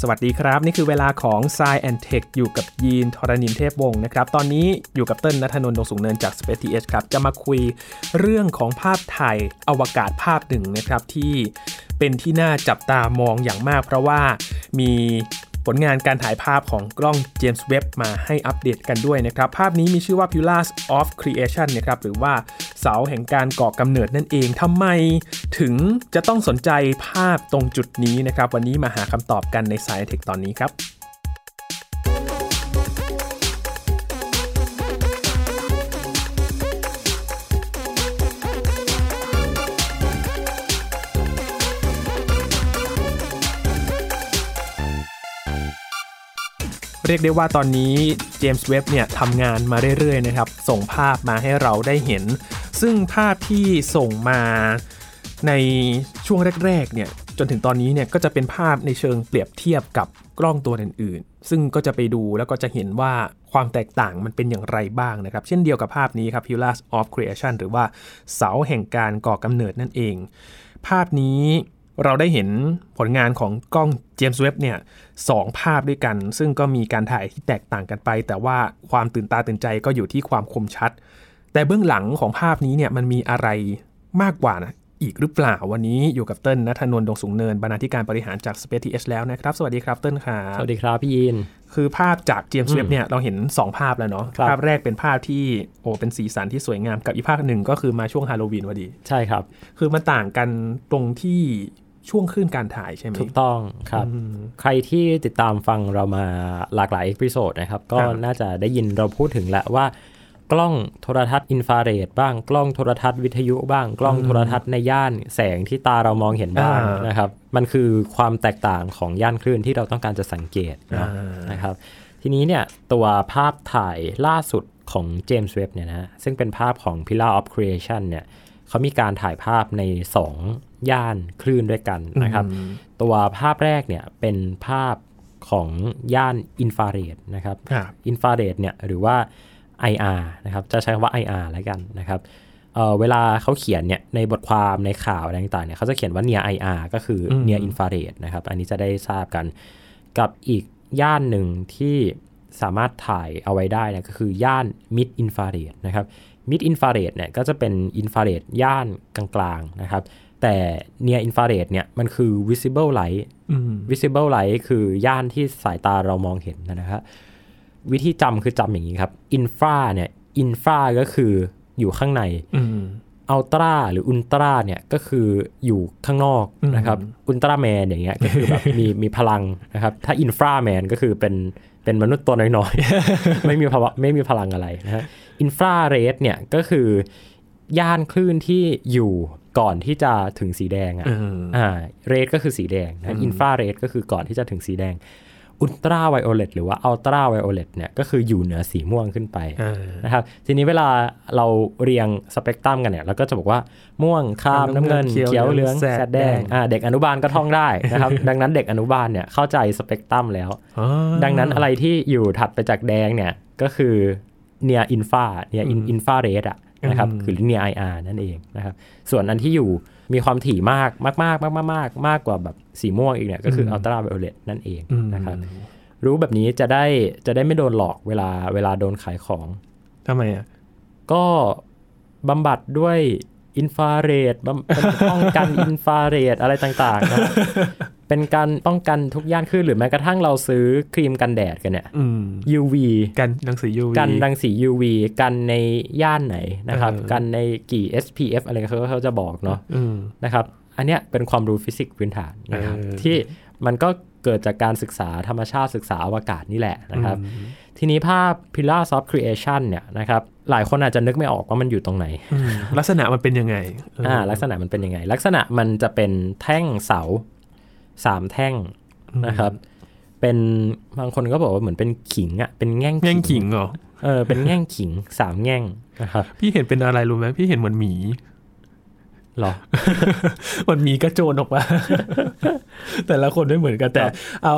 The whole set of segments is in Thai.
สวัสดีครับ นี่คือเวลาของ s ซแอนเทคอยู่กับยีนทรณินเทพวงศ์นะครับ ตอนนี้อยู่กับเติ้ลนัทนนท์ดงสูงเนินจาก Space TH ครับ จะมาคุยเรื่องของภาพถ่ายอวกาศภาพหนึ่งนะครับที่เป็นที่น่าจับตามองอย่างมาก เพราะว่ามี ผลงานการถ่ายภาพของกล้องเจมส์เว็บมาให้อัปเดตกันด้วยนะครับ ภาพนี้มีชื่อว่า Pillars of Creation นะครับหรือว่าเสาแห่งการก่อกำเนิดนั่นเองทำไมถึงจะต้องสนใจภาพตรงจุดนี้นะครับ วันนี้มาหาคำตอบกันในสายเทคตอนนี้ครับ เรียกได้ว่าตอนนี้เจมส์เว็บเนี่ยทำงานมาเรื่อยๆนะครับ ส่งภาพมาให้เราได้เห็น ซึ่งภาพที่ส่งมาในช่วงแรกๆเนี่ยจนถึงตอนนี้เนี่ยก็จะเป็นภาพในเชิงเปรียบเทียบกับกล้องตัวอื่นๆ ซึ่งก็จะไปดูแล้วก็จะเห็นว่าความแตกต่างมันเป็นอย่างไรบ้างนะครับ เช่นเดียวกับภาพนี้ครับ Pillars of Creation หรือว่าเสาแห่งการก่อกำเนิดนั่นเอง ภาพนี้ เราได้เห็นผลงานของกล้องเจมส์เว็บเนี่ยสองภาพด้วยกัน ซึ่งก็มีการถ่ายที่แตกต่างกันไป แต่ว่าความตื่นตาตื่นใจก็อยู่ที่ความคมชัด แต่เบื้องหลังของภาพนี้เนี่ยมันมีอะไรมากกว่านะอีกหรือเปล่าวันนี้อยู่กับเติ้ลนัทนนท์ดงสูงเนินบรรณาธิการบริหารจาก Space TH แล้วนะครับ สวัสดีครับเติ้ลครับสวัสดีครับพี่ยิน คือภาพจากเจมส์เว็บเนี่ยเราเห็น 2 ภาพแล้วเนาะครับภาพแรกเป็นภาพที่โอ้เป็นสีสันที่สวยงามกับอีกภาพหนึ่งก็คือมาช่วงฮาโลวีนพอดี ใช่ครับ คือมันต่างกันตรงที่ ช่วงคลื่นการถ่ายใช่ไหมถูกต้องครับ ใครที่ติดตามฟังเรามาหลากหลาย episode นะครับ ก็ครับน่าจะได้ยินเราพูดถึงแหละว่ากล้องโทรทัศน์อินฟราเรดบ้างกล้องโทรทัศน์วิทยุบ้างกล้องโทรทัศน์ในย่านแสงที่ตาเรามองเห็นบ้างอ่านะครับ มันคือความแตกต่างของย่านคลื่นที่เราต้องการจะสังเกตเนาะอ่านะครับ ทีนี้เนี่ยตัวภาพถ่ายล่าสุดของเจมส์เวบบ์เนี่ยนะซึ่งเป็นภาพของ Pillar of Creation เนี่ยเขามีการถ่ายภาพใน 2 ย่านคลื่นด้วยกันนะครับ ตัวภาพแรกเนี่ยเป็นภาพของย่านอินฟราเรดนะครับครับอินฟราเรดเนี่ยหรือว่า IR นะครับจะใช้คำว่า IR แล้วกันนะครับเอ่อเวลาเขาเขียนเนี่ยในบทความในข่าวอะไรต่างๆเนี่ยเขาจะเขียนว่า near IR ก็คืออืม near infrared นะครับอันนี้จะได้ทราบกันกับอีกย่านหนึ่งที่สามารถถ่ายเอาไว้ได้เนี่ยก็คือย่าน mid infrared นะครับ mid infrared เนี่ยก็จะเป็นอินฟราเรดย่านกลางๆนะครับ แต่ near infrared เนี่ยมันคือ visible light อืม visible light คือย่านที่สายตาเรามองเห็นนะครับวิธีจำคือจำอย่างนี้ครับ infra เนี่ย infra ก็คืออยู่ข้างในอืมอัลตร้าหรืออุลตร้าเนี่ยก็คืออยู่ข้างนอกนะครับอุลตร้าแมนอย่างเงี้ยก็คือแบบมีมีพลังนะครับ ถ้าอินฟราแมนก็คือเป็นเป็นมนุษย์ตัวน้อยๆ ไม่มีภาวะไม่มีพลังอะไรนะฮะอินฟราเรดเนี่ยก็คือ ย่านคลื่นที่อยู่ก่อนที่จะถึงสีแดงอะเอออ่า red ก็คือสีแดงนะอินฟราเรดก็คือก่อนที่จะถึงสีแดงอุลตราไวโอเลตหรือว่าอัลตราไวโอเลตเนี่ยก็คืออยู่เหนือสีม่วงขึ้นไปเออนะครับทีนี้เวลาเราเรียงสเปกตรัมกันเนี่ยเราก็จะบอกว่าม่วงครามน้ำเงินเขียวเขียวเหลืองแสดแสดแดแดงงอ่าเด็กอนุบาลก็ท่องได้นะครับ ดังนั้นเด็กอนุบาลเนี่ยเข้าใจสเปกตรัมแล้วอ๋อดังนั้นอะไรที่อยู่ถัดไปจากแดงเนี่ยก็คือ near infra near infrared อะ นะครับคือ near IR นั่นเองนะครับส่วนอันที่อยู่มีความถี่มากมากมากมากมากมากมากกว่าแบบสีม่วงอีกเนี่ยก็คืออัลตราไวโอเลตนั่นเองอืมนะครับรู้แบบนี้จะได้จะได้ไม่โดนหลอกเวลาเวลาโดนขายของทำไมอะก็บำบัดด้วยอินฟราเรดบำเป็นป้องกันอินฟราเรดอะไรต่างๆนะ เป็นการป้องกันทุกย่านขึ้นหรือแม้กระทั่งเราซื้อครีมกันแดดกันเนี่ยอืม UV กันหนังสือ UV กันรังสี UV กันในย่านไหนนะครับเออกันในกี่ SPF อะไรเขาเขาจะบอกเนาะอืมนะครับ อันเนี้ยเป็นความรู้ฟิสิกส์พื้นฐานนะครับเออที่มันก็เกิดจากการศึกษาธรรมชาติศึกษาอวกาศนี่แหละนะครับ ทีนี้ภาพ Pillars of Creation เนี่ยนะครับหลายคนอาจจะนึกไม่ออกว่ามันอยู่ตรงไหนอืมลักษณะมันเป็นยังไงเออออ่าลักษณะมันเป็นยังไง ลักษณะมันจะเป็นแท่งเสา สามแท่งนะครับ เป็นบางคนก็บอกว่าเหมือนเป็นขิงอะเป็นแง่งแง่งขิงเหรอเออเป็นแง่งขิงสามแง่งนะครับ พี่เห็นเป็นอะไรรู้ไหมพี่เห็นเหมือนหมีหรอเหมือนหมีกระโจนออกมา แต่ละคนไม่เหมือนกันแต่ เอา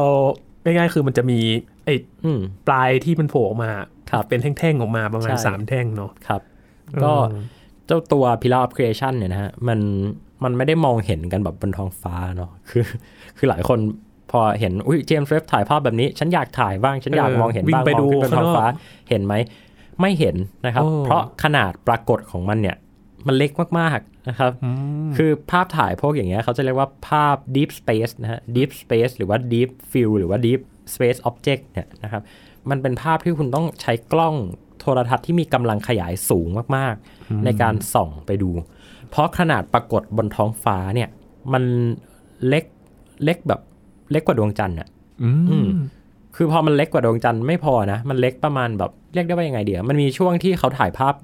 ง่ายๆคือมันจะมีไอ้อืมปลายที่มันโผล่ออกมาครับเป็นแท่งๆออกมาประมาณใช่สามแท่งเนาะครับ ก็เออเจ้าตัว Pillar of Creation เนี่ยนะฮะมันมันไม่ได้มองเห็นกันแบบบนท้องฟ้าเนาะคือ คือหลายคนพอเห็นอุ้ยเจมส์เวฟถ่ายภาพแบบนี้ ฉันอยากถ่ายบ้าง ฉันอยากเออมองเห็นวิ่งบ้างไปมองดูขึ้นไปท้องฟ้าข้างนอกเห็นไหมไม่เห็นนะครับโอ้เพราะขนาดปรากฏของมันเนี่ย มันเล็กมากๆนะครับมคือภาพถ่ายพวกอย่างเงี้ยเขาจะเรียกว่าภาพ deep space นะฮะ deep space หรือว่า deep field หรือว่า deep space object เนี่ยนะครับ มันเป็นภาพที่คุณต้องใช้กล้องโทรทัศน์ที่มีกำลังขยายสูงมากๆ ในการส่องไปดู เพราะขนาดปรากฏบนท้องฟ้าเนี่ย มันเล็ก เล็กแบบเล็กกว่าดวงจันทร์อะอืมอืมคือพอมันเล็กกว่าดวงจันทร์ไม่พอนะ มันเล็กประมาณแบบเรียกได้ว่ายังไงเดียวมันมีช่วงที่เขาถ่ายภาพ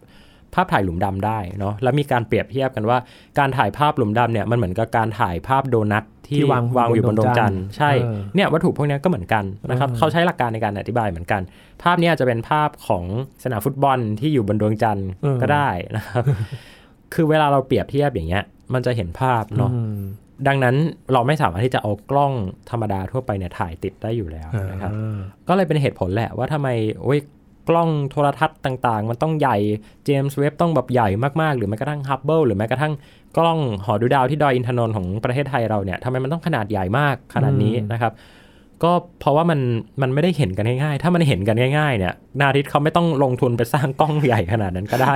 ภาพถ่ายหลุมดำได้เนาะแล้วมีการเปรียบเทียบกันว่า การถ่ายภาพหลุมดำเนี่ยมันเหมือนกับการถ่ายภาพโดนัทที่ที่วางวางอยู่บนดวงจันทร์ใช่เออเนี่ยวัตถุพวกเนี้ยก็เหมือนกันนะครับเออเขาใช้หลักการในการอธิบายเหมือนกัน ภาพเนี้ยจะเป็นภาพของสนามฟุตบอลที่อยู่บนดวงจันทร์ก็ได้นะครับคือเวลาเราเปรียบเทียบอย่างเงี้ย มันจะเห็นภาพเนาะอืม ดังนั้นเราไม่สามารถที่จะเอากล้องธรรมดาทั่วไปเนี่ยถ่ายติดได้อยู่แล้วนะครับอ่าก็เลยเป็นเหตุผลแหละว่าทำไมโอ้ยกล้องโทรทัศน์ต่างๆ มันต้องใหญ่เจมส์เว็บต้องแบบใหญ่มากๆ หรือแม้กระทั่งฮับเบิลหรือแม้กระทั่งกล้องหอดูดาวที่ดอยอินทนนท์ของประเทศไทยเราเนี่ยทำไมมันต้องขนาดใหญ่มากขนาดนี้นะครับ ก็เพราะว่ามันมันไม่ได้เห็นกันง่ายๆ ถ้ามันเห็นกันง่ายๆ เนี่ยนาทิตเขาไม่ต้องลงทุนไปสร้างกล้องใหญ่ขนาดนั้นก็ได้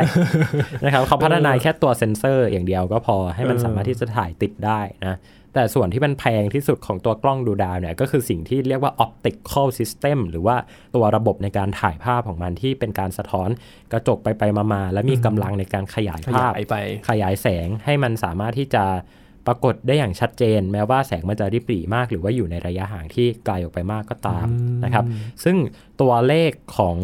นะครับเขาพัฒนาแค่ตัวเซ็นเซอร์อย่างเดียวก็พอให้มันเออสามารถที่จะถ่ายติดได้นะแต่ส่วนที่มันแพงที่สุดของตัวกล้องดูดาวเนี่ยก็คือสิ่งที่เรียกว่า optical system หรือว่าตัวระบบในการถ่ายภาพของมันที่เป็นการสะท้อนกระจกไปไปมามาและมีกำลังในการขยายขภาพยายไปขยายแสงให้มันสามารถที่จะ ปรากฏได้อย่างชัดเจน แม้ว่าแสงมันจะริบหรี่มาก หรือว่าอยู่ในระยะห่างที่ไกลออกไปมากก็ตามอืมนะครับ ซึ่งตัวเลขของ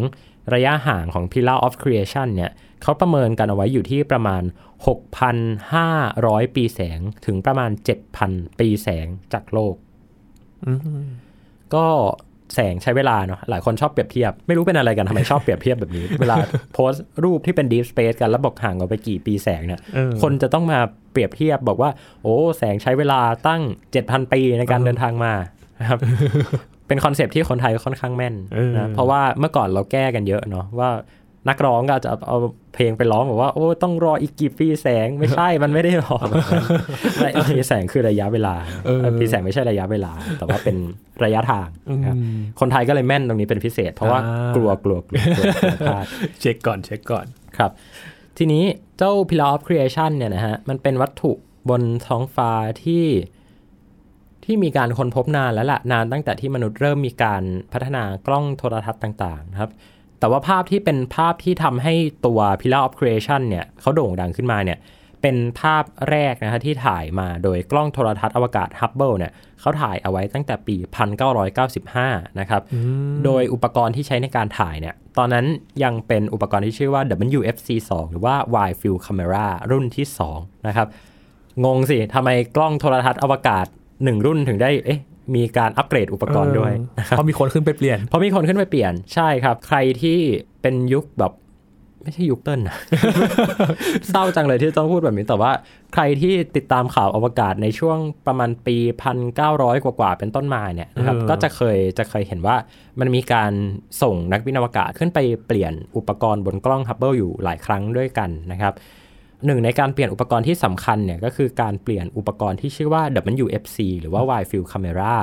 ระยะห่างของ Pillar of Creation เนี่ยเขาประเมินกันเอาไว้อยู่ที่ประมาณ 6,500 ปีแสงถึงประมาณ 7,000 ปีแสงจากโลกอืมก็ แสงใช้เวลาเนาะหลายคนชอบเปรียบเทียบ ไม่รู้เป็นอะไรกันทำไมชอบเปรียบเทียบแบบนี้ เวลาโพสต์รูปที่เป็น deep space กันแล้วบอกห่างออกไปกี่ปีแสงเนี่ยเออคนจะต้องมาเปรียบเทียบบอกว่า โอ้แสงใช้เวลาตั้ง 7,000 ปีในการเออเดินทางมานะครับเป็นคอนเซปต์ที่คนไทยค่อนข้างแม่นเออนะเพราะว่าเมื่อก่อนเราแก้กันเยอะเนาะว่า นักร้องก็อาจจะเอาเพลงไปร้องบอกว่าโอ้ต้องรออีกกี่ปีแสงไม่ใช่มันไม่ได้รอแบบนั้นปีแสงคือระยะเวลาเออปีแสงไม่ใช่ระยะเวลา แต่ว่าเป็นระยะทางนะครับอืมคนไทยก็เลยแม่นตรงนี้เป็นพิเศษ เพราะว่าอ่ากลัวกลัวกลัวกลัวกลัวพลาดเช็คก่อนเช็คก่อนครับ ทีนี้เจ้า Pillar of Creation เนี่ยนะฮะมันเป็นวัตถุบนท้องฟ้าที่ที่มีการค้นพบนานแล้วละนานตั้งแต่ที่มนุษย์เริ่มมีการพัฒนากล้องโทรทัศน์ต่าง ๆ นะครับ แต่ว่าภาพที่เป็นภาพที่ทำให้ตัว Pillar of Creation เนี่ยเขาโด่งดังขึ้นมาเนี่ยเป็นภาพแรกนะฮะที่ถ่ายมาโดยกล้องโทรทัศน์อวกาศ Hubble เนี่ยเขาถ่ายเอาไว้ตั้งแต่ปี 1995 นะครับ โดยอุปกรณ์ที่ใช้ในการถ่ายเนี่ยตอนนั้นยังเป็นอุปกรณ์ที่ชื่อว่า WFC 2 หรือว่า Wide Field Camera รุ่นที่ 2 นะครับ งงสิทำไมกล้องโทรทัศน์อวกาศ 1 รุ่นถึงได้เอ๊ะ มีการอัปเกรดอุปกรณ์ด้วยเออเพราะมีคนขึ้นไปเปลี่ยนเพราะมีคนขึ้นไปเปลี่ยนใช่ครับ ใครที่เป็นยุคแบบไม่ใช่ยุคเติ้ลนะเศร้าจังเลยที่ต้องพูดแบบนี้แต่ว่าใครที่ติดตามข่าวอวกาศในช่วงประมาณปี 1,900 กว่าๆเป็นต้นมาเนี่ยนะครับเออก็จะเคยจะเคยเห็นว่ามันมีการส่งนักบินอวกาศขึ้นไปเปลี่ยนอุปกรณ์บนกล้องฮับเบิลอยู่หลายครั้งด้วยกันนะครับ หนึ่งในการเปลี่ยนอุปกรณ์ที่สำคัญเนี่ยก็คือการเปลี่ยนอุปกรณ์ที่ชื่อว่า WFC หรือว่า Wide Field Camera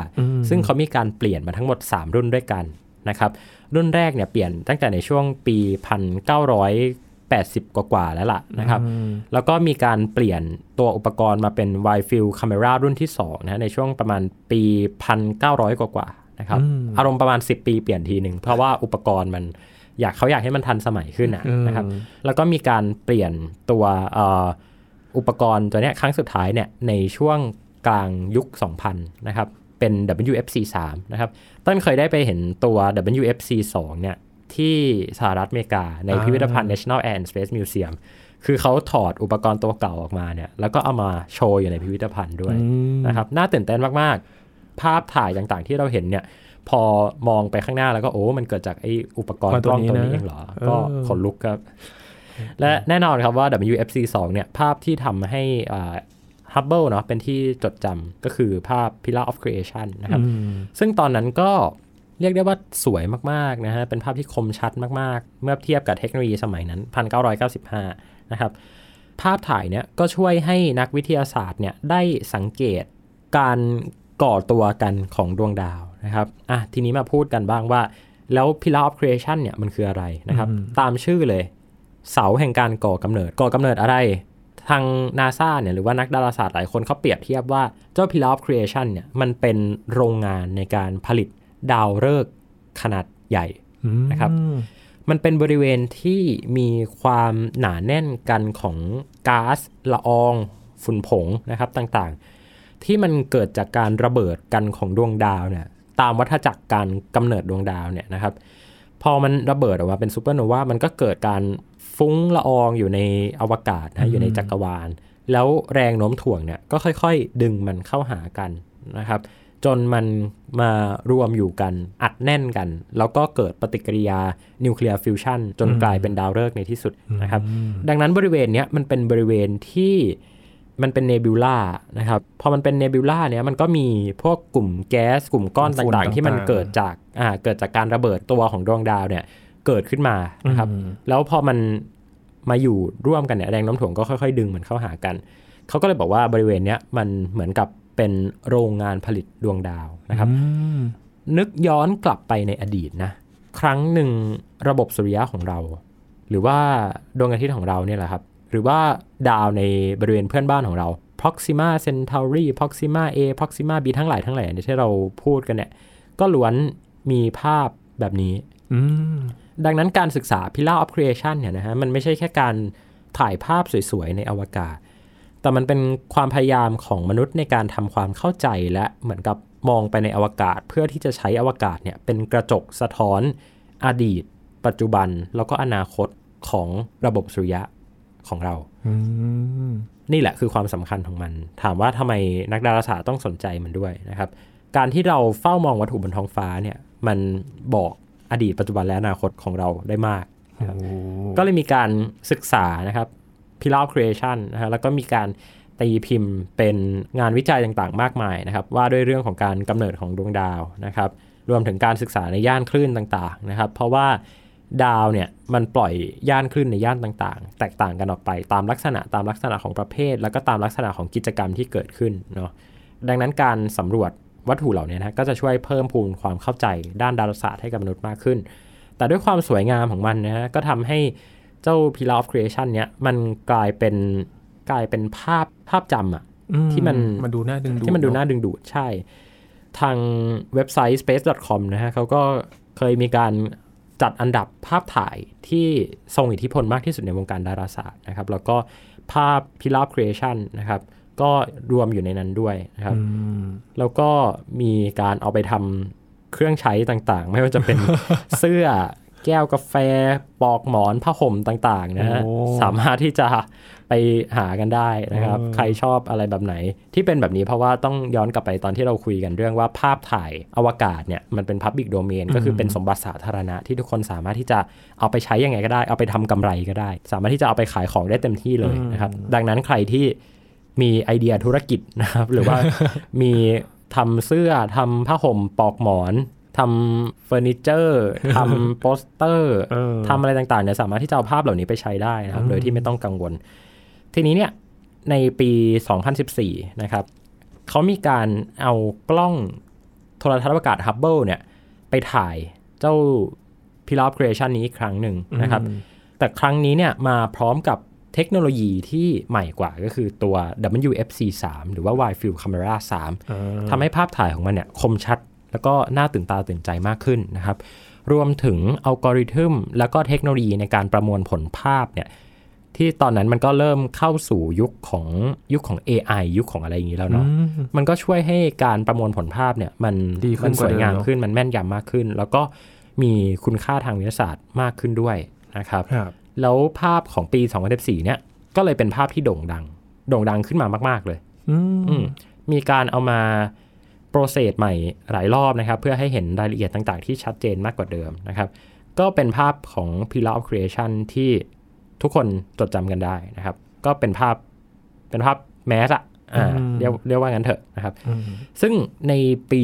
ซึ่งเขามีการเปลี่ยนมาทั้งหมด 3 รุ่นด้วยกันนะครับรุ่นแรกเนี่ยเปลี่ยนตั้งแต่ในช่วงปี 1980 กว่าๆแล้วล่ะนะครับแล้วก็มีการเปลี่ยนตัวอุปกรณ์มาเป็น Wide Field Camera รุ่นที่2นะในช่วงประมาณปี 1900 กว่าๆนะครับอืมอารมณ์ประมาณ 10 ปีเปลี่ยนทีหนึ่งเพราะว่าอุปกรณ์มัน อยากเขาอยากให้มันทันสมัยขึ้นนะอืมนะครับ แล้วก็มีการเปลี่ยนตัวเอ่ออุปกรณ์ตัวเนี้ยครั้งสุดท้ายเนี่ยในช่วงกลางยุค 2000 นะครับ เป็น WFC 3นะครับ ต้นเคยได้ไปเห็นตัว WFC 2เนี่ยที่สหรัฐอเมริกา ในอ่าพิพิธภัณฑ์ National Air and Space Museum คือเขาถอดอุปกรณ์ตัวเก่าออกมาเนี่ย แล้วก็เอามาโชว์อยู่ในพิพิธภัณฑ์ด้วยอืมนะครับ น่าตื่นเต้นมาก ๆ ภาพถ่ายต่างๆที่เราเห็นเนี่ย พอมองไปข้างหน้าแล้วก็โอ้ มันเกิดจากไอ้อุปกรณ์กล้องตัวนี้เองเหรอ ก็ขนลุกครับ และแน่นอนครับว่า WFC 2 เนี่ย ภาพที่ทำให้อ่า Hubble เนาะเป็นที่จดจำก็คือภาพ Pillar of Creation นะครับอืมซึ่งตอนนั้นก็เรียกได้ว่าสวยมากๆนะฮะ เป็นภาพที่คมชัดมากๆ เมื่อเทียบกับเทคโนโลยีสมัยนั้น 1995 นะครับ ภาพถ่ายเนี่ยก็ช่วยให้นักวิทยาศาสตร์เนี่ยได้สังเกตการ ก่อตัวกันของดวงดาวนะครับอะทีนี้มาพูดกันบ้างว่า แล้ว Pillar of Creation เนี่ยมันคืออะไรนะครับ ตามชื่อเลย เสาแห่งการก่อกำเนิด ก่อกำเนิดอะไร ทางนาซาเนี่ยหรือว่านักดาราศาสตร์หลายคนเขาเปรียบเทียบว่าเจ้า Pillar of Creation เนี่ยมันเป็นโรงงานในการผลิตดาวฤกษ์ขนาดใหญ่นะครับมันเป็นบริเวณที่มีความหนาแน่นกันของก๊าซละอองฝุ่นผงนะครับต่างๆ ที่มันเกิดจากการระเบิดกันของดวงดาวเนี่ยตามวัฏจักรการกำเนิดดวงดาวเนี่ยนะครับพอมันระเบิดออกมาเป็นซูเปอร์โนวา มันก็เกิดการฟุ้งละอองอยู่ในอวกาศนะอยู่ในจักรวาล แล้วแรงโน้มถ่วงเนี่ยก็ค่อยๆ ดึงมันเข้าหากันนะครับ จนมันมารวมอยู่กันอัดแน่นกัน แล้วก็เกิดปฏิกิริยานิวเคลียร์ฟิวชันจนกลายเป็นดาวฤกษ์ในที่สุดนะครับ ดังนั้นบริเวณเนี้ยมันเป็นบริเวณที่ มันเป็นเนบิวล่านะครับ พอมันเป็นเนบิวล่าเนี้ยมันก็มีพวกกลุ่มแก๊ส กลุ่มก้อนฝุ่นต่างๆ ที่มันต่างๆเกิดจากอ่าเกิดจากการระเบิดตัวของดวงดาวเนี่ยเกิดขึ้นมานะครับ แล้วพอมันมาอยู่ร่วมกันเนี่ยแรงโน้มถ่วงก็ค่อยๆ ดึงมันเข้าหากัน เขาก็เลยบอกว่าบริเวณเนี้ยมันเหมือนกับเป็นโรงงานผลิตดวงดาวนะครับ นึกย้อนกลับไปในอดีตนะ ครั้งหนึ่งระบบสุริยะของเรา หรือว่าดวงอาทิตย์ของเราเนี่ยแหละครับ หรือว่าดาวในบริเวณเพื่อนบ้านของเรา Proxima Centauri Proxima A Proxima B ทั้งหลายทั้งแหล่ที่เราพูดกันเนี่ย ก็ล้วนมีภาพแบบนี้อืมดังนั้นการศึกษา Pillar of Creation เนี่ยนะฮะมันไม่ใช่แค่การถ่ายภาพสวยๆ ในอวกาศ แต่มันเป็นความพยายามของมนุษย์ในการทำความเข้าใจและเหมือนกับมองไปในอวกาศ เพื่อที่จะใช้อวกาศเนี่ยเป็นกระจกสะท้อนอดีต ปัจจุบันแล้วก็อนาคตของระบบสุริยะ ของเราอืมนี่แหละคือความสำคัญของมัน ถามว่าทำไมนักดาราศาสตร์ต้องสนใจมันด้วยนะครับ การที่เราเฝ้ามองวัตถุบนท้องฟ้าเนี่ย มันบอกอดีตปัจจุบันและอนาคตของเราได้มากนะครับก็เลยมีการศึกษานะครับ Pillar of Creation นะฮะแล้วก็มีการตีพิมพ์เป็นงานวิจัยต่างๆ มากมายนะครับ ว่าด้วยเรื่องของการกำเนิดของดวงดาวนะครับ รวมถึงการศึกษาในย่านคลื่นต่างๆนะครับ เพราะว่า ดาวเนี่ยมันปล่อยย่านคลื่นในย่านต่างๆ แตกต่างกันออกไปตามลักษณะตามลักษณะของประเภท แล้วก็ตามลักษณะของกิจกรรมที่เกิดขึ้นเนาะดังนั้นการสำรวจวัตถุเหล่านี้นะก็จะช่วยเพิ่มพูนความเข้าใจด้านดาราศาสตร์ให้กับมนุษย์มากขึ้น แต่ด้วยความสวยงามของมันนะฮะก็ทำให้เจ้า Pillar of Creation เนี้ยมันกลายเป็นกลายเป็นภาพภาพจำอะอืที่มันมันดูน่าดึงดูดที่มันดูเอะน่าดึงดูดใช่ ทางเว็บไซต์ space.com นะฮะเขาก็เคยมีการ จัดอันดับภาพถ่ายที่ทรงอิทธิพลมากที่สุดในวงการดาราศาสตร์นะครับ แล้วก็ภาพ Pillar of Creation นะครับ ก็รวมอยู่ในนั้นด้วยนะครับอืมแล้วก็มีการเอาไปทำเครื่องใช้ต่างๆ ไม่ว่าจะเป็นเสื้อ แก้วกาแฟปอกหมอนผ้าห่มต่างๆนะฮะโอ้สามารถที่จะไปหากันได้นะครับเออใครชอบอะไรแบบไหน ที่เป็นแบบนี้เพราะว่าต้องย้อนกลับไปตอนที่เราคุยกันเรื่องว่าภาพถ่ายอวกาศเนี่ยมันเป็น Public Domain ก็คือเป็นสมบัติสาธารณะที่ทุกคนสามารถที่จะเอาไปใช้ยังไงก็ได้ เอาไปทำกำไรก็ได้ สามารถที่จะเอาไปขายของได้เต็มที่เลยนะครับ ดังนั้นใครที่มีไอเดียธุรกิจนะครับ หรือว่ามีทำเสื้อทำผ้าห่มปลอกหมอน ทำเฟอร์นิเจอร์ทำโปสเตอร์เออทำอะไรต่างๆเนี่ยสามารถที่จะเอาภาพเหล่านี้ไปใช้ได้นะครับ โดยที่ไม่ต้องกังวล ทีนี้เนี่ยในปี 2014 นะครับเขามีการเอากล้องโทรทัศน์อวกาศฮับเบิลเนี่ยไปถ่ายเจ้า Pillar of Creation นี้อีกครั้งหนึ่งนะครับ แต่ครั้งนี้เนี่ยมาพร้อมกับเทคโนโลยีที่ใหม่กว่าก็คือตัว WFC 3 หรือว่า Wide Field Camera 3ทำให้ภาพถ่ายของมันเนี่ยคมชัด แล้วก็น่าตื่นตาตื่นใจมากขึ้นนะครับ รวมถึงอัลกอริทึมแล้วก็เทคโนโลยีในการประมวลผลภาพเนี่ยที่ตอนนั้นมันก็เริ่มเข้าสู่ยุคของยุคของ AI ยุคของอะไรอย่างนี้แล้วเนาะมันก็ช่วยให้การประมวลผลภาพเนี่ยมันดีขึ้นมันสวยงามกว่าเดิมเนอะขึ้นมันแม่นยำมากขึ้น แล้วก็มีคุณค่าทางวิทยาศาสตร์มากขึ้นด้วยนะครับครับแล้วภาพของปี 2014เนี่ยก็เลยเป็นภาพที่โด่งดัง โด่งดังขึ้นมามาก ๆ เลย อือืมมมีการเอามา โปรเซสใหม่หลายรอบนะครับ เพื่อให้เห็นรายละเอียดต่างๆ ที่ชัดเจนมากกว่าเดิมนะครับ ก็เป็นภาพของ Pillar of Creation ที่ทุกคนจดจำกันได้นะครับ ก็เป็นภาพเป็นภาพแมสอะอ่าเรียกเรียกว่างั้นเถอะนะครับอืมซึ่งในปี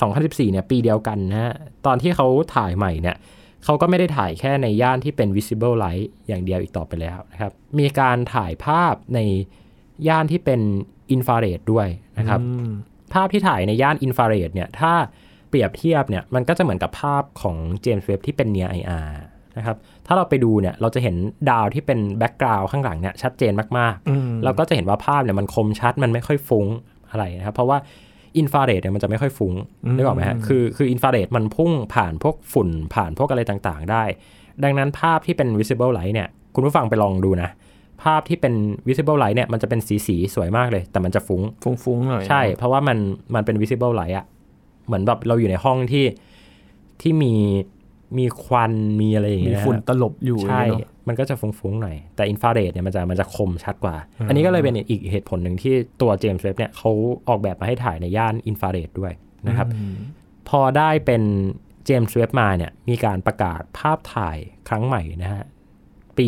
2014 เนี่ย ปีเดียวกันนะฮะ ตอนที่เขาถ่ายใหม่เนี่ยเขาก็ไม่ได้ถ่ายแค่ในย่านที่เป็น visible light อย่างเดียวอีกต่อไปแล้วนะครับ มีการถ่ายภาพในย่านที่เป็นอินฟราเรดด้วยนะครับอืม ภาพที่ถ่ายในย่านอินฟราเรดเนี่ยถ้าเปรียบเทียบเนี่ยมันก็จะเหมือนกับภาพของJames Webb ที่เป็น near IR นะครับถ้าเราไปดูเนี่ยเราจะเห็นดาวที่เป็น background ข้างหลังเนี่ยชัดเจนมากอืมๆเราก็จะเห็นว่าภาพเนี่ยมันคมชัดมันไม่ค่อยฟุ้งอะไรนะครับเพราะว่าอินฟราเรดเนี่ยมันจะไม่ค่อยฟุ้งนึกออกไหมฮะคือคืออินฟราเรดมันพุ่งผ่านพวกฝุ่นผ่านพวกอะไรต่างๆ ได้ ดังนั้นภาพที่เป็น visible light เนี่ยคุณผู้ฟังไปลองดูนะ ภาพที่เป็น visible light เนี่ยมันจะเป็นสีสีๆสวยมากเลย แต่มันจะฟุ้ง ฟุ้งๆหน่อยใช่ เพราะว่ามันมันเป็น visible light อะเหมือนแบบเราอยู่ในห้องที่ที่มีมีควันมีอะไรอย่างมีเงี้ยฝุ่นฮะตลบอยู่ใช่ เนอะ มันก็จะฟุ้งๆหน่อย แต่อินฟราเรดเนี่ยมันจะมันจะคมชัดกว่าอันนี้ก็เลยเป็นอีกเหตุผลหนึ่งที่ตัวเจมส์เว็บเนี่ยเขาออกแบบมาให้ถ่ายในย่านอินฟราเรดด้วยนะครับ อืมพอได้เป็นเจมส์เว็บมาเนี่ยมีการประกาศภาพถ่ายครั้งใหม่นะฮะ ปี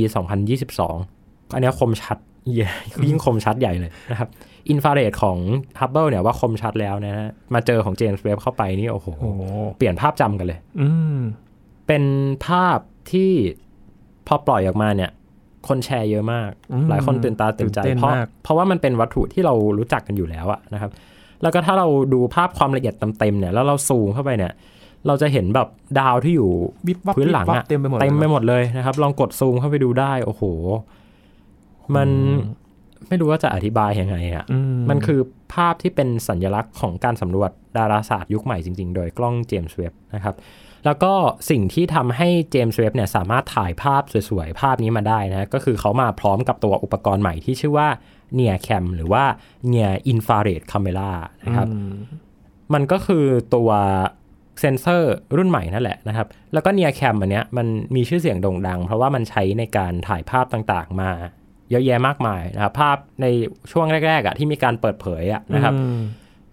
2022 อันเนี้ยคมชัดเหี้ยยิ่งคมชัดใหญ่เลยนะครับอินฟราเรดของ Hubble เนี่ยว่าคมชัดแล้วนะฮะมาเจอของเจมส์เว็บเข้าไปนี่โอ้โหโอ้โห เปลี่ยนภาพจำกันเลยอืมเป็นภาพที่พอปล่อยออกมาเนี่ย คนแชร์เยอะมากอืมหลายคนตื่นตาตื่นใจตื่นเต้นเพราะมากเพราะว่ามันเป็นวัตถุที่เรารู้จักกันอยู่แล้วอะนะครับ แล้วก็ถ้าเราดูภาพความละเอียดเต็มๆเนี่ยแล้วเราซูมเข้าไปเนี่ยเราจะเห็นแบบดาวที่อยู่วิบวับพื้นหลังวิบวัอะบเต็มไปหมดเต็มไปลยหมดเลยนะครับ ลองกดซูมเข้าไปดูได้ โอ้โห มันไม่รู้ว่าจะอธิบายยังไงอะอืมันคือภาพที่เป็นสัญลักษณ์ของการสำรวจดาราศาสตร์ยุคใหม่จริง ๆ โดยกล้องเจมส์เว็บนะครับ แล้วก็สิ่งที่ทำให้เจมส์เว็บเนี่ยสามารถถ่ายภาพสวยๆ ภาพนี้มาได้นะก็คือเขามาพร้อมกับตัวอุปกรณ์ใหม่ที่ชื่อว่า Near Cam หรือว่า Near Infrared Camera นะครับอืมมันก็คือตัวเซนเซอร์รุ่นใหม่นั่นแหละนะครับ แล้วก็ Near Cam อันเนี้ยมันมีชื่อเสียงโด่งดัง เพราะว่ามันใช้ในการถ่ายภาพต่างๆ มา เยอะแยะมากมายนะครับภาพในช่วงแรกๆอะที่มีการเปิดเผยอะนะครับอืม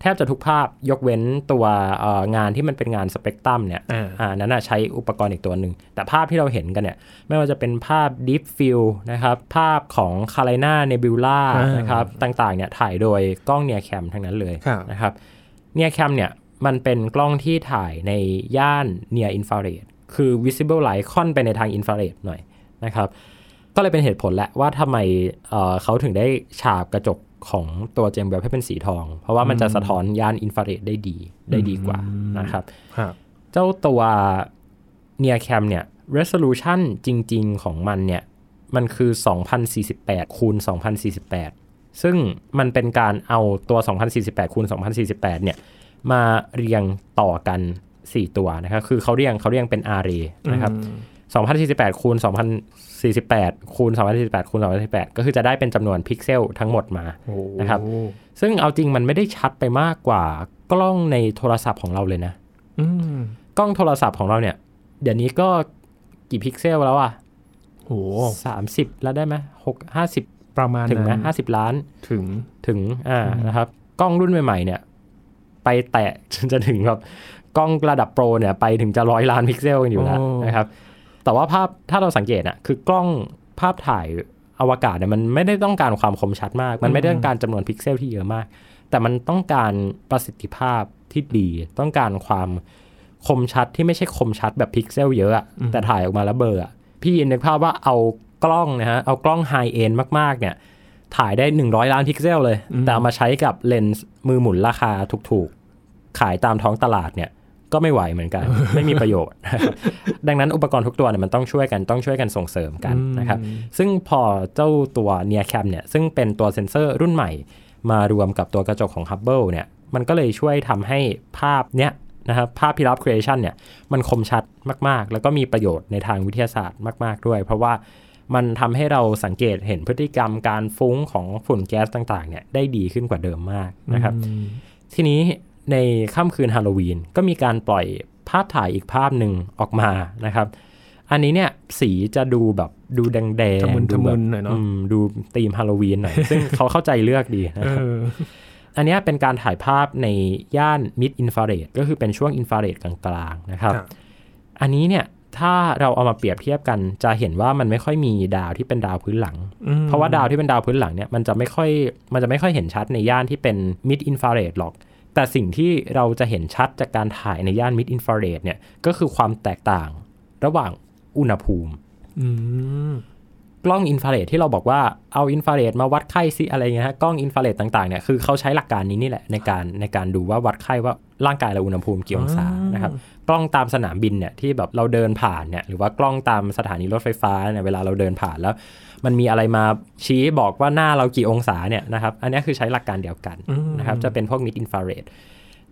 แทบจะทุกภาพยกเว้นตัวเอ่องานที่มันเป็นงานสเปกตรัมเนี่ยอ่าอ่านั้นนะใช้อุปกรณ์อีกตัวหนึ่ง แต่ภาพที่เราเห็นกันเนี่ย ไม่ว่าจะเป็นภาพ Deep Field นะครับ ภาพของ c a r i n a Nebula อ่านนะครับ ต่างๆเนี่ยถ่ายโดยกล้อง Near Cam ทั้งนั้นเลยครับนะครับ Near Cam เนี่ยมันเป็นกล้องที่ถ่ายในย่าน Near Infrared คือ Visible Light ค่อนไปในทาง Infrared หน่อยนะครับ ก็เลยเป็นเหตุผลแหละว่าทำไมเอ่อเขาถึงได้ฉาบกระจกของตัวเจมส์เว็บให้เป็นสีทอง เพราะว่ามันจะสะท้อนย่านอินฟราเรดได้ดีได้ดีกว่านะครับครับเจ้าตัว Near Cam เนี่ย resolution จริง ๆ ของมันเนี่ย มันคือ 2048 คูณ 2048 ซึ่งมันเป็นการเอาตัว 2048 คูณ 2048 เนี่ย มาเรียงต่อกัน 4 ตัวนะครับ คือเขาเรียงเขาเรียงเป็น array นะครับ2048 คูณ 2048คูณ2048คูณ2048ก็คือจะได้เป็นจำนวนพิกเซลทั้งหมดมาโอ้โหนะครับ ซึ่งเอาจริงมันไม่ได้ชัดไปมากกว่ากล้องในโทรศัพท์ของเราเลยนะอืมกล้องโทรศัพท์ของเราเนี่ย เดี๋ยวนี้ก็กี่พิกเซลแล้วอะโอ้สามสิบแล้วได้ไหมหกห้าสิบประมาณถึงไหมนั้นห้าสิบล้านถึงถึงอ่านะครับ กล้องรุ่นใหม่ ๆ เนี่ย ไปแตะจนจะถึงแบบกล้องระดับโปรเนี่ย ไปถึงจะร้อยล้านพิกเซลกันอยู่แล้วโอ้นะครับ แต่ว่าภาพถ้าเราสังเกตอะคือกล้องภาพถ่ายอวกาศเนี่ยมันไม่ได้ต้องการความคมชัดมาก มันไม่ได้ต้องการจำนวนพิกเซลที่เยอะมาก แต่มันต้องการประสิทธิภาพที่ดี ต้องการความคมชัดที่ไม่ใช่คมชัดแบบพิกเซลเยอะอะแต่ถ่ายออกมาแล้วเบลออะพี่ยินนึกภาพว่าเอากล้องนะฮะเอากล้อง high-end มากๆ เนี่ย ถ่ายได้ 100 ล้านพิกเซลเลย แต่เอามาใช้กับเลนส์มือหมุนราคาถูกๆ ขายตามท้องตลาดเนี่ย ก็ไม่ไหวเหมือนกัน ไม่มีประโยชน์นะครับดังนั้นอุปกรณ์ทุกตัวเนี่ยมันต้องช่วยกันต้องช่วยกันส่งเสริมกันนะครับซึ่งพอเจ้าตัว NIRCam เนี่ยซึ่งเป็นตัวเซ็นเซอร์รุ่นใหม่ มารวมกับตัวกระจกของ Hubble เนี่ยมันก็เลยช่วยทำให้ภาพเนี้ยนะครับภาพพิรับ creation เนี่ยมันคมชัดมาก ๆ แล้วก็มีประโยชน์ในทางวิทยาศาสตร์มาก ๆ ด้วย เพราะว่ามันทำให้เราสังเกตเห็นพฤติกรรมการฟุ้งของฝุ่นแก๊สต่างๆเนี่ยได้ดีขึ้นกว่าเดิมมากนะครับ ทีนี้ ในค่ำคืนฮาโลวีนก็มีการปล่อยภาพถ่ายอีกภาพหนึ่งออกมานะครับ อันนี้เนี่ยสีจะดูแบบดูแดงๆทะมึนดูแบบทะมึนหน่อยเนอะดูธีมฮาโลวีนหน่อย ซึ่งเขาเข้าใจเลือกดีนะเอครับออันเนี้ยเป็นการถ่ายภาพในย่าน mid infrared ก็คือเป็นช่วงอินฟราเรดกลางๆนะครับครับ อันนี้เนี่ยถ้าเราเอามาเปรียบเทียบกันจะเห็นว่ามันไม่ค่อยมีดาวที่เป็นดาวพื้นหลังอืมเพราะว่าดาวที่เป็นดาวพื้นหลังเนี่ยมันจะไม่ค่อยมันจะไม่ค่อยเห็นชัดในย่านที่เป็น mid infrared หรอก แต่สิ่งที่เราจะเห็นชัดจากการถ่ายในย่าน mid infrared เนี่ยก็คือความแตกต่างระหว่างอุณหภูมิอืมกล้องอินฟราเรดที่เราบอกว่าเอาอินฟราเรดมาวัดไข้ซิอะไรเงี้ยฮะกล้องอินฟราเรดต่างๆเนี่ยคือเขาใช้หลักการนี้นี่แหละในการในการดูว่าวัดไข้ว่าร่างกายเราอุณหภูมิกี่องศา นะครับกล้องตามสนามบินเนี่ยที่แบบเราเดินผ่านเนี่ยหรือว่ากล้องตามสถานีรถไฟฟ้าเนี่ยเวลาเราเดินผ่านแล้ว มันมีอะไรมาชี้บอกว่าหน้าเรากี่องศาเนี่ยนะครับอันนี้คือใช้หลักการเดียวกันนะครับจะเป็นพวกมิดอินฟราเรด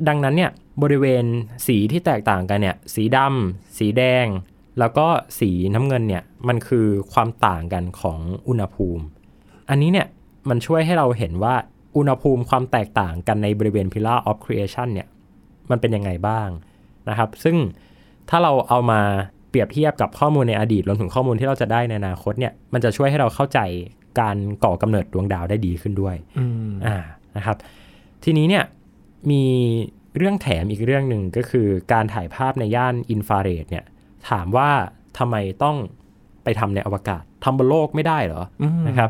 ดังนั้นเนี่ยบริเวณสีที่แตกต่างกันเนี่ยสีดำสีแดง แล้วก็สีน้ำเงินเนี่ยมันคือความต่างกันของอุณหภูมิ อันนี้เนี่ยมันช่วยให้เราเห็นว่าอุณหภูมิความแตกต่างกันในบริเวณ Pillar of Creation เนี่ยมันเป็นยังไงบ้าง นะครับ ซึ่งถ้าเราเอามาเปรียบเทียบกับข้อมูลในอดีตรวมถึงข้อมูลที่เราจะได้ในอนาคตเนี่ยมันจะช่วยให้เราเข้าใจการก่อกำเนิดดวงดาวได้ดีขึ้นด้วยอืมอ่านะครับ ทีนี้เนี่ยมีเรื่องแถมอีกเรื่องหนึ่งก็คือการถ่ายภาพในย่านอินฟราเรดเนี่ยถามว่าทำไมต้องไปทำในอวกาศทำบนโลกไม่ได้เหรออืมนะครับ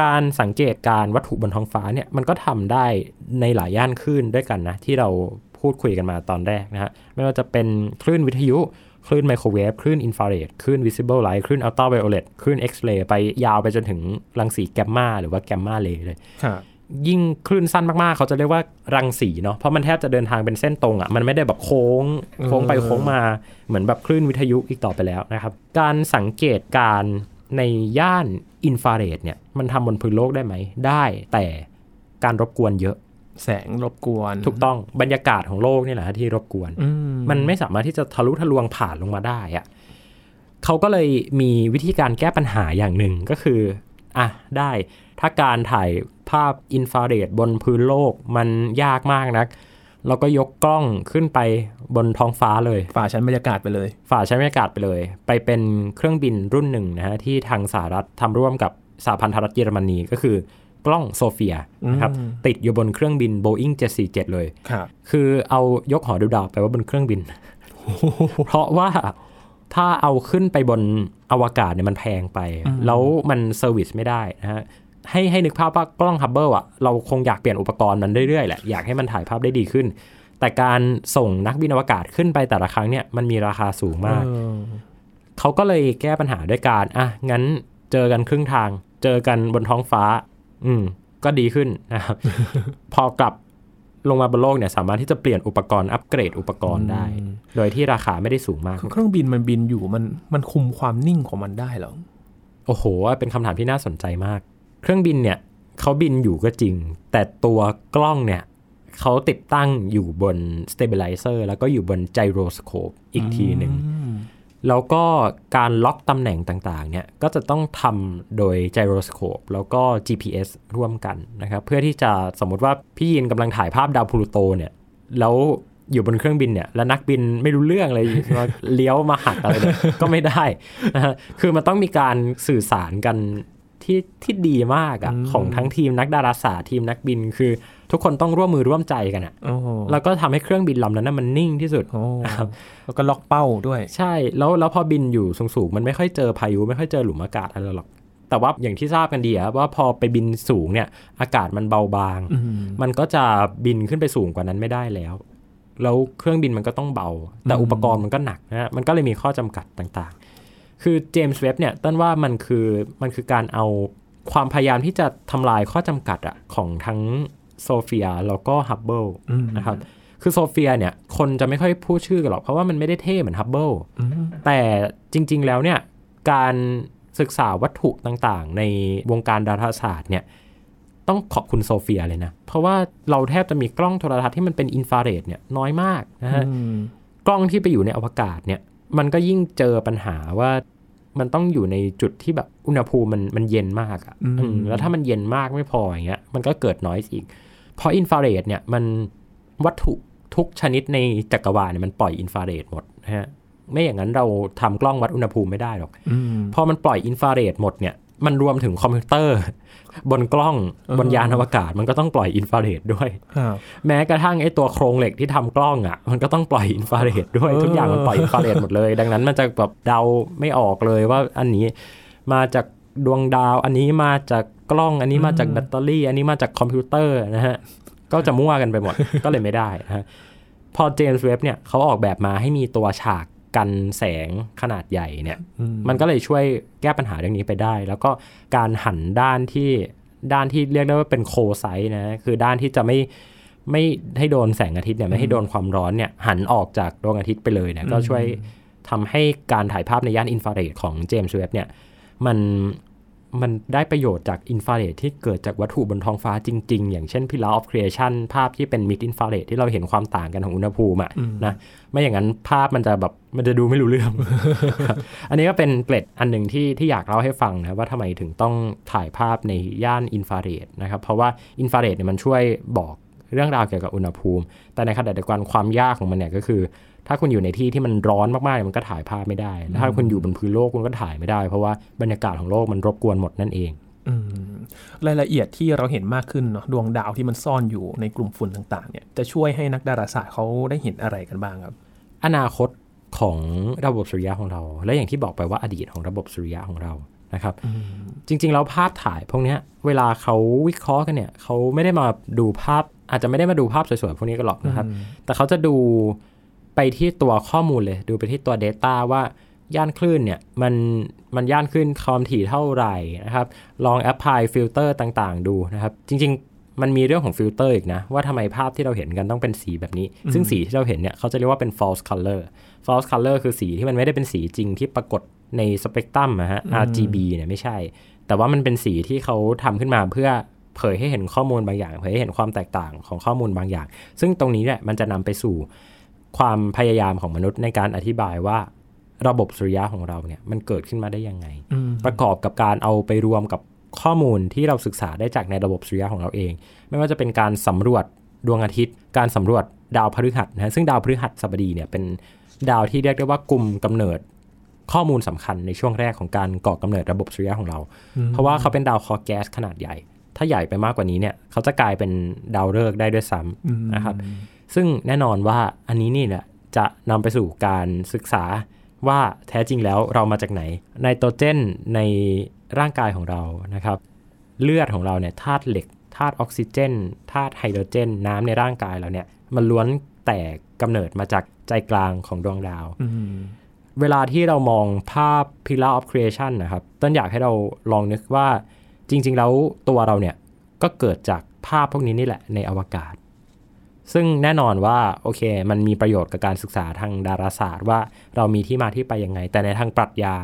การสังเกตการวัตถุบนท้องฟ้าเนี่ยมันก็ทำได้ในหลายย่านคลื่นด้วยกันนะ ที่เรา พูดคุยกันมาตอนแรกนะฮะไม่ว่าจะเป็นคลื่นวิทยุ คลื่นไมโครเวฟคลื่นอินฟราเรดคลื่น visible light คลื่นอัลตราไวโอเลตคลื่นเอ็กซเรย์ไปยาวไปจนถึงรังสีแกมมาหรือว่าแกมมาเรย์เลยครับยิ่งคลื่นสั้นมากๆ เขาจะเรียกว่ารังสีเนาะ เพราะมันแทบจะเดินทางเป็นเส้นตรงอะ่ะ มันไม่ได้แบบโค้ง โค้งไปโค้งมา เหมือนแบบคลื่นวิทยุอีกต่อไปแล้วนะครับ การสังเกตการในย่านอินฟราเรดเนี่ย มันทำบนพื้นโลกได้ไหม ได้ แต่การรบกวนเยอะ แสงรบกวน ถูกต้องบรรยากาศของโลกนี่แหละที่รบกวนอืมมันไม่สามารถที่จะทะลุทะลวงผ่านลงมาได้อะเขาก็เลยมีวิธีการแก้ปัญหาอย่างหนึ่งก็คืออะได้ถ้าการถ่ายภาพอินฟราเรดบนพื้นโลกมันยากมากนัก เราก็ยกกล้องขึ้นไปบนท้องฟ้าเลย ฝ่าชั้นบรรยากาศไปเลย ฝ่าชั้นบรรยากาศไปเลย ไปเป็นเครื่องบินรุ่นหนึ่งนะฮะที่ทางสหรัฐทำร่วมกับสหพันธรัฐเยอรมนีก็คือ กล้องโซเฟียนะครับอืมติดอยู่บนเครื่องบิน Boeing 747 เลยครับคือเอายกหอดูดาวไปไว้บนเครื่องบิน เพราะว่าถ้าเอาขึ้นไปบนอวกาศเนี่ยมันแพงไป แล้วมัน service ไม่ได้นะฮะให้ให้นึกภาพว่ากล้องฮับเบิลอะเราคงอยากเปลี่ยนอุปกรณ์มันเรื่อยๆแหละอยากให้มันถ่ายภาพได้ดีขึ้น แต่การส่งนักบินอวกาศขึ้นไปแต่ละครั้งเนี่ยมันมีราคาสูงมากเออเขาก็เลยแก้ปัญหาด้วยการอะงั้นเจอกันครึ่งทาง เจอกันบนท้องฟ้า อืม ก็ดีขึ้นนะครับพอกลับลงมาบนโลกเนี่ยสามารถที่จะเปลี่ยนอุปกรณ์อัปเกรดอุปกรณ์ได้ โดยที่ราคาไม่ได้สูงมากเครื่องบินมันบินอยู่มันมันคุมความนิ่งของมันได้เหรอโอ้โห เป็นคำถามที่น่าสนใจมาก เครื่องบินเนี่ยเขาบินอยู่ก็จริง แต่ตัวกล้องเนี่ยเขาติดตั้งอยู่บน stabilizer แล้วก็อยู่บน gyroscope อีกทีหนึ่ง แล้วก็การล็อกตำแหน่งต่างๆเนี่ยก็จะต้องทำโดย gyroscope แล้วก็ GPS ร่วมกันนะครับ เพื่อที่จะสมมติว่าพี่ยินกำลังถ่ายภาพดาวพลูโตเนี่ยแล้วอยู่บนเครื่องบินเนี่ยแล้วนักบินไม่รู้เรื่องเลยว่าเลี้ยวมาหักอะไรเนี่ยก็ไม่ได้นะฮะคือมันต้องมีการสื่อสารกันที่ที่ดีมากอะของทั้งทีมนักดาราศาสตร์ทีมนักบินคือทุกคนต้องร่วมมือร่วมใจกันอะโอ้โหแล้วก็ทำให้เครื่องบินลำนั้นนะมันนิ่งที่สุดโอ้แล้วก็ล็อกเป้าด้วย ใช่ แล้วแล้วพอบินอยู่สูงๆมันไม่ค่อยเจอพายุไม่ค่อยเจอหลุมอากาศอะไรหรอกแต่ว่าอย่างที่ทราบกันดีอะว่าพอไปบินสูงเนี่ย อากาศมันเบาบางอืมมันก็จะบินขึ้นไปสูงกว่านั้นไม่ได้แล้ว แล้วเครื่องบินมันก็ต้องเบา แต่อุปกรณ์มันก็หนักนะฮะมันก็เลยมีข้อจำกัดต่างๆ คือ James Webb เนี่ยต้นว่ามันคือมันคือการเอาความพยายามที่จะทำลายข้อจำกัดอะของทั้ง โซเฟียแล้วก็ฮับเบิลอืมนะครับคือโซเฟียเนี่ยคนจะไม่ค่อยพูดชื่อกันหรอก เพราะว่ามันไม่ได้เท่เหมือนฮับเบิลอืมแต่จริง ๆ แล้วเนี่ยการศึกษาวัตถุต่างๆ ในวงการดาราศาสตร์เนี่ยต้องขอบคุณโซเฟียเลยนะ เพราะว่าเราแทบจะมีกล้องโทรทรรศน์ที่มันเป็นอินฟราเรดเนี่ยน้อยมากนะฮะอืมกล้องที่ไปอยู่ในอวกาศเนี่ยมันก็ยิ่งเจอปัญหาว่ามันต้องอยู่ในจุดที่แบบอุณหภูมิมันมันเย็นมากอะ่ะอืมแล้วถ้ามันเย็นมากไม่พออย่างเงี้ยมันก็เกิด noise อีก เพราะอินฟราเรดเนี่ยมันวัตถุทุกชนิดในจักรวาลเนี่ยมันปล่อยอินฟราเรดหมดนะฮะไม่อย่างนั้นเราทำกล้องวัดอุณหภูมิไม่ได้หรอกอืมพอมันปล่อยอินฟราเรดหมดเนี่ยมันรวมถึงคอมพิวเตอร์ บนกล้องเออบนยานอวกาศมันก็ต้องปล่อยอินฟราเรดด้วยครับแม้กระทั่งไอ้ตัวโครงเหล็กที่ทำกล้องอะ่ะ มันก็ต้องปล่อยอินฟราเรดด้วยเออทุกอย่างมันปล่อยอินฟราเรดหมดเลย ดังนั้นมันจะแบบเดาไม่ออกเลยว่าอันนี้มาจาก ดวงดาว อันนี้มาจากกล้อง อันนี้มาจากแบตเตอรี่ อันนี้มาจากคอมพิวเตอร์นะฮะ ก็จะมั่วกันไปหมด ก็เลยไม่ได้นะฮะ พอ James Webb เนี่ยเขาออกแบบมาให้มีตัวฉากกันแสงขนาดใหญ่เนี่ย มันก็เลยช่วยแก้ปัญหาเรื่องนี้ไปได้ แล้วก็การหันด้านที่ด้านที่เรียกได้ว่าเป็น cold side นะ คือด้านที่จะไม่ไม่ให้โดนแสงอาทิตย์เนี่ยไม่ให้โดนความร้อนเนี่ยหันออกจากดวงอาทิตย์ไปเลยเนี่ยก็ช่วยทำให้การถ่ายภาพในย่านอินฟราเรดของเจมส์เว็บเนี่ย มันมันได้ประโยชน์จากอินฟราเรดที่เกิดจากวัตถุบนท้องฟ้าจริง ๆ อย่างเช่น Pillars of Creation ภาพที่เป็น mid infrared ที่เราเห็นความต่างกันของอุณหภูมิอะนะไม่อย่างนั้นภาพมันจะแบบมันจะดูไม่รู้เรื่อง อันนี้ก็เป็นเกร็ดอันหนึ่งที่ที่อยากเล่าให้ฟังนะว่าทำไมถึงต้องถ่ายภาพในย่านอินฟราเรดนะครับเพราะว่าอินฟราเรดเนี่ยมันช่วยบอก เรื่องราวเกี่ยวกับอุณหภูมิ แต่ในขณะเดียวกันความยากของมันเนี่ยก็คือ ถ้าคุณอยู่ในที่ที่มันร้อนมากๆมันก็ถ่ายภาพไม่ได้ถ้าคุณอยู่บนพื้นโลกคุณก็ถ่ายไม่ได้ เพราะว่าบรรยากาศของโลกมันรบกวนหมดนั่นเองรายละเอียดที่เราเห็นมากขึ้นเนาะดวงดาวที่มันซ่อนอยู่ในกลุ่มฝุ่นต่างๆเนี่ยจะช่วยให้นักดาราศาสตร์เขาได้เห็นอะไรกันบ้างครับ อนาคตของระบบสุริยะของเรา และอย่างที่บอกไปว่าอดีตของระบบสุริยะของเรานะครับจริงๆแล้วภาพถ่ายพวกนี้เวลาเขาวิเคราะห์กันเนี่ยเขาไม่ได้มาดูภาพ อาจจะไม่ได้มาดูภาพสวยๆพวกนี้กันหรอกนะครับ แต่เขาจะดูไปที่ตัวข้อมูลเลย ดูไปที่ตัว Data ว่าย่านคลื่นเนี่ยมันมันย่านคลื่นความถี่เท่าไหร่นะครับ ลอง apply filter ต่างๆ ดูนะครับ จริง ๆ มันมีเรื่องของฟิลเตอร์อีกนะ ว่าทำไมภาพที่เราเห็นกันต้องเป็นสีแบบนี้ ซึ่งสีที่เราเห็นเนี่ยเขาจะเรียกว่าเป็น false color false color คือสีที่มันไม่ได้เป็นสีจริงที่ปรากฏในสเปกตรัมนะฮะ RGB เนี่ยไม่ใช่ แต่ว่ามันเป็นสีที่เขาทำขึ้นมาเพื่อ เผยให้เห็นข้อมูลบางอย่าง เผยให้เห็นความแตกต่างของข้อมูลบางอย่าง ซึ่งตรงนี้เนี่ยมันจะนำไปสู่ความพยายามของมนุษย์ในการอธิบายว่าระบบสุริยะของเราเนี่ยมันเกิดขึ้นมาได้ยังไง ประกอบกับการเอาไปรวมกับข้อมูลที่เราศึกษาได้จากในระบบสุริยะของเราเอง ไม่ว่าจะเป็นการสำรวจดวงอาทิตย์ การสำรวจดาวพฤหัสนะซึ่งดาวพฤหัสบดีเนี่ยเป็นดาวที่เรียกได้ว่ากลุ่มกำเนิดข้อมูลสำคัญในช่วงแรกของการก่อกำเนิดระบบสุริยะของเรา เพราะว่าเขาเป็นดาวคอแก๊สขนาดใหญ่ ถ้าใหญ่ไปมากกว่านี้เนี่ยเขาจะกลายเป็นดาวฤกษ์ได้ด้วยซ้ำนะครับ ซึ่งแน่นอนว่าอันนี้นี่แหละจะนำไปสู่การศึกษาว่าแท้จริงแล้วเรามาจากไหนไนโตรเจนในร่างกายของเรานะครับ เลือดของเราเนี่ยธาตุเหล็กธาตุออกซิเจนธาตุไฮโดรเจน น้ำในร่างกายเราเนี่ยมันล้วนแต่กำเนิดมาจากใจกลางของดวงดาวเวลาที่เรามองภาพ Pillar of Creation นะครับ ต้นอยากให้เราลองนึกว่าจ ริง ๆ แล้วตัวเราเนี่ยก็เกิดจากภาพพวกนี้นี่แหละในอวกาศ ซึ่งแน่นอนว่าโอเค มันมีประโยชน์กับการศึกษาทางดาราศาสตร์ว่าเรามีที่มาที่ไปยังไง แต่ในทางปรัชญา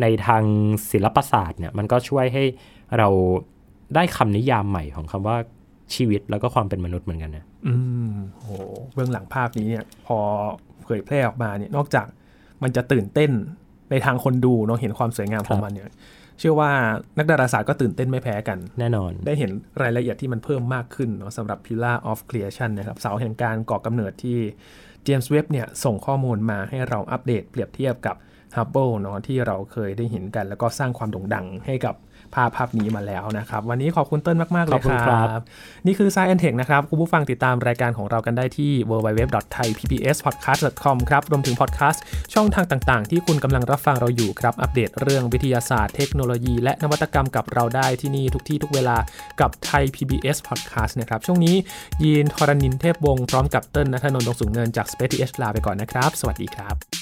ในทางศิลปศาสตร์เนี่ยมันก็ช่วยให้เราได้คำนิยามใหม่ของคำว่าชีวิตแล้วก็ความเป็นมนุษย์เหมือนกันนะ อืมโหเบื้องหลังภาพนี้เนี่ย พอเผยแพร่ออกมาเนี่ย นอกจากมันจะตื่นเต้นในทางคนดูเนาะเห็นความสวยงามของมันเนี่ย เชื่อว่านักดาราศาสตร์ก็ตื่นเต้นไม่แพ้กัน แน่นอน ได้เห็นรายละเอียดที่มันเพิ่มมากขึ้นเนาะสำหรับ Pillar of Creation นะครับเสาแห่งการก่อกำเนิดที่เจมส์เว็บเนี่ยส่งข้อมูลมาให้เราอัปเดตเปรียบเทียบกับ Hubble เนาะที่เราเคยได้เห็นกัน แล้วก็สร้างความโด่งดังให้กับ ภาพภาพนี้มาแล้วนะครับ วันนี้ขอบคุณเติ้ลมาก ๆ เลยครับ นี่คือ Science Tech นะครับ คุณผู้ฟังติดตามรายการของเรากันได้ที่ www.thaipbspodcast.com ครับ รวมถึงพอดแคสต์ช่องทางต่างๆ ที่คุณกำลังรับฟังเราอยู่ครับ อัปเดตเรื่องวิทยาศาสตร์เทคโนโลยี และนวัตกรรมกับเราได้ที่นี่ทุกที่ทุกเวลากับไทย PBS Podcast นะครับช่วงนี้ยีนทรณินเทพวงศ์พร้อมกับเติ้ลนัทนนท์ดงสูงเนินจาก Space TH ลาไปก่อนนะครับ สวัสดีครับ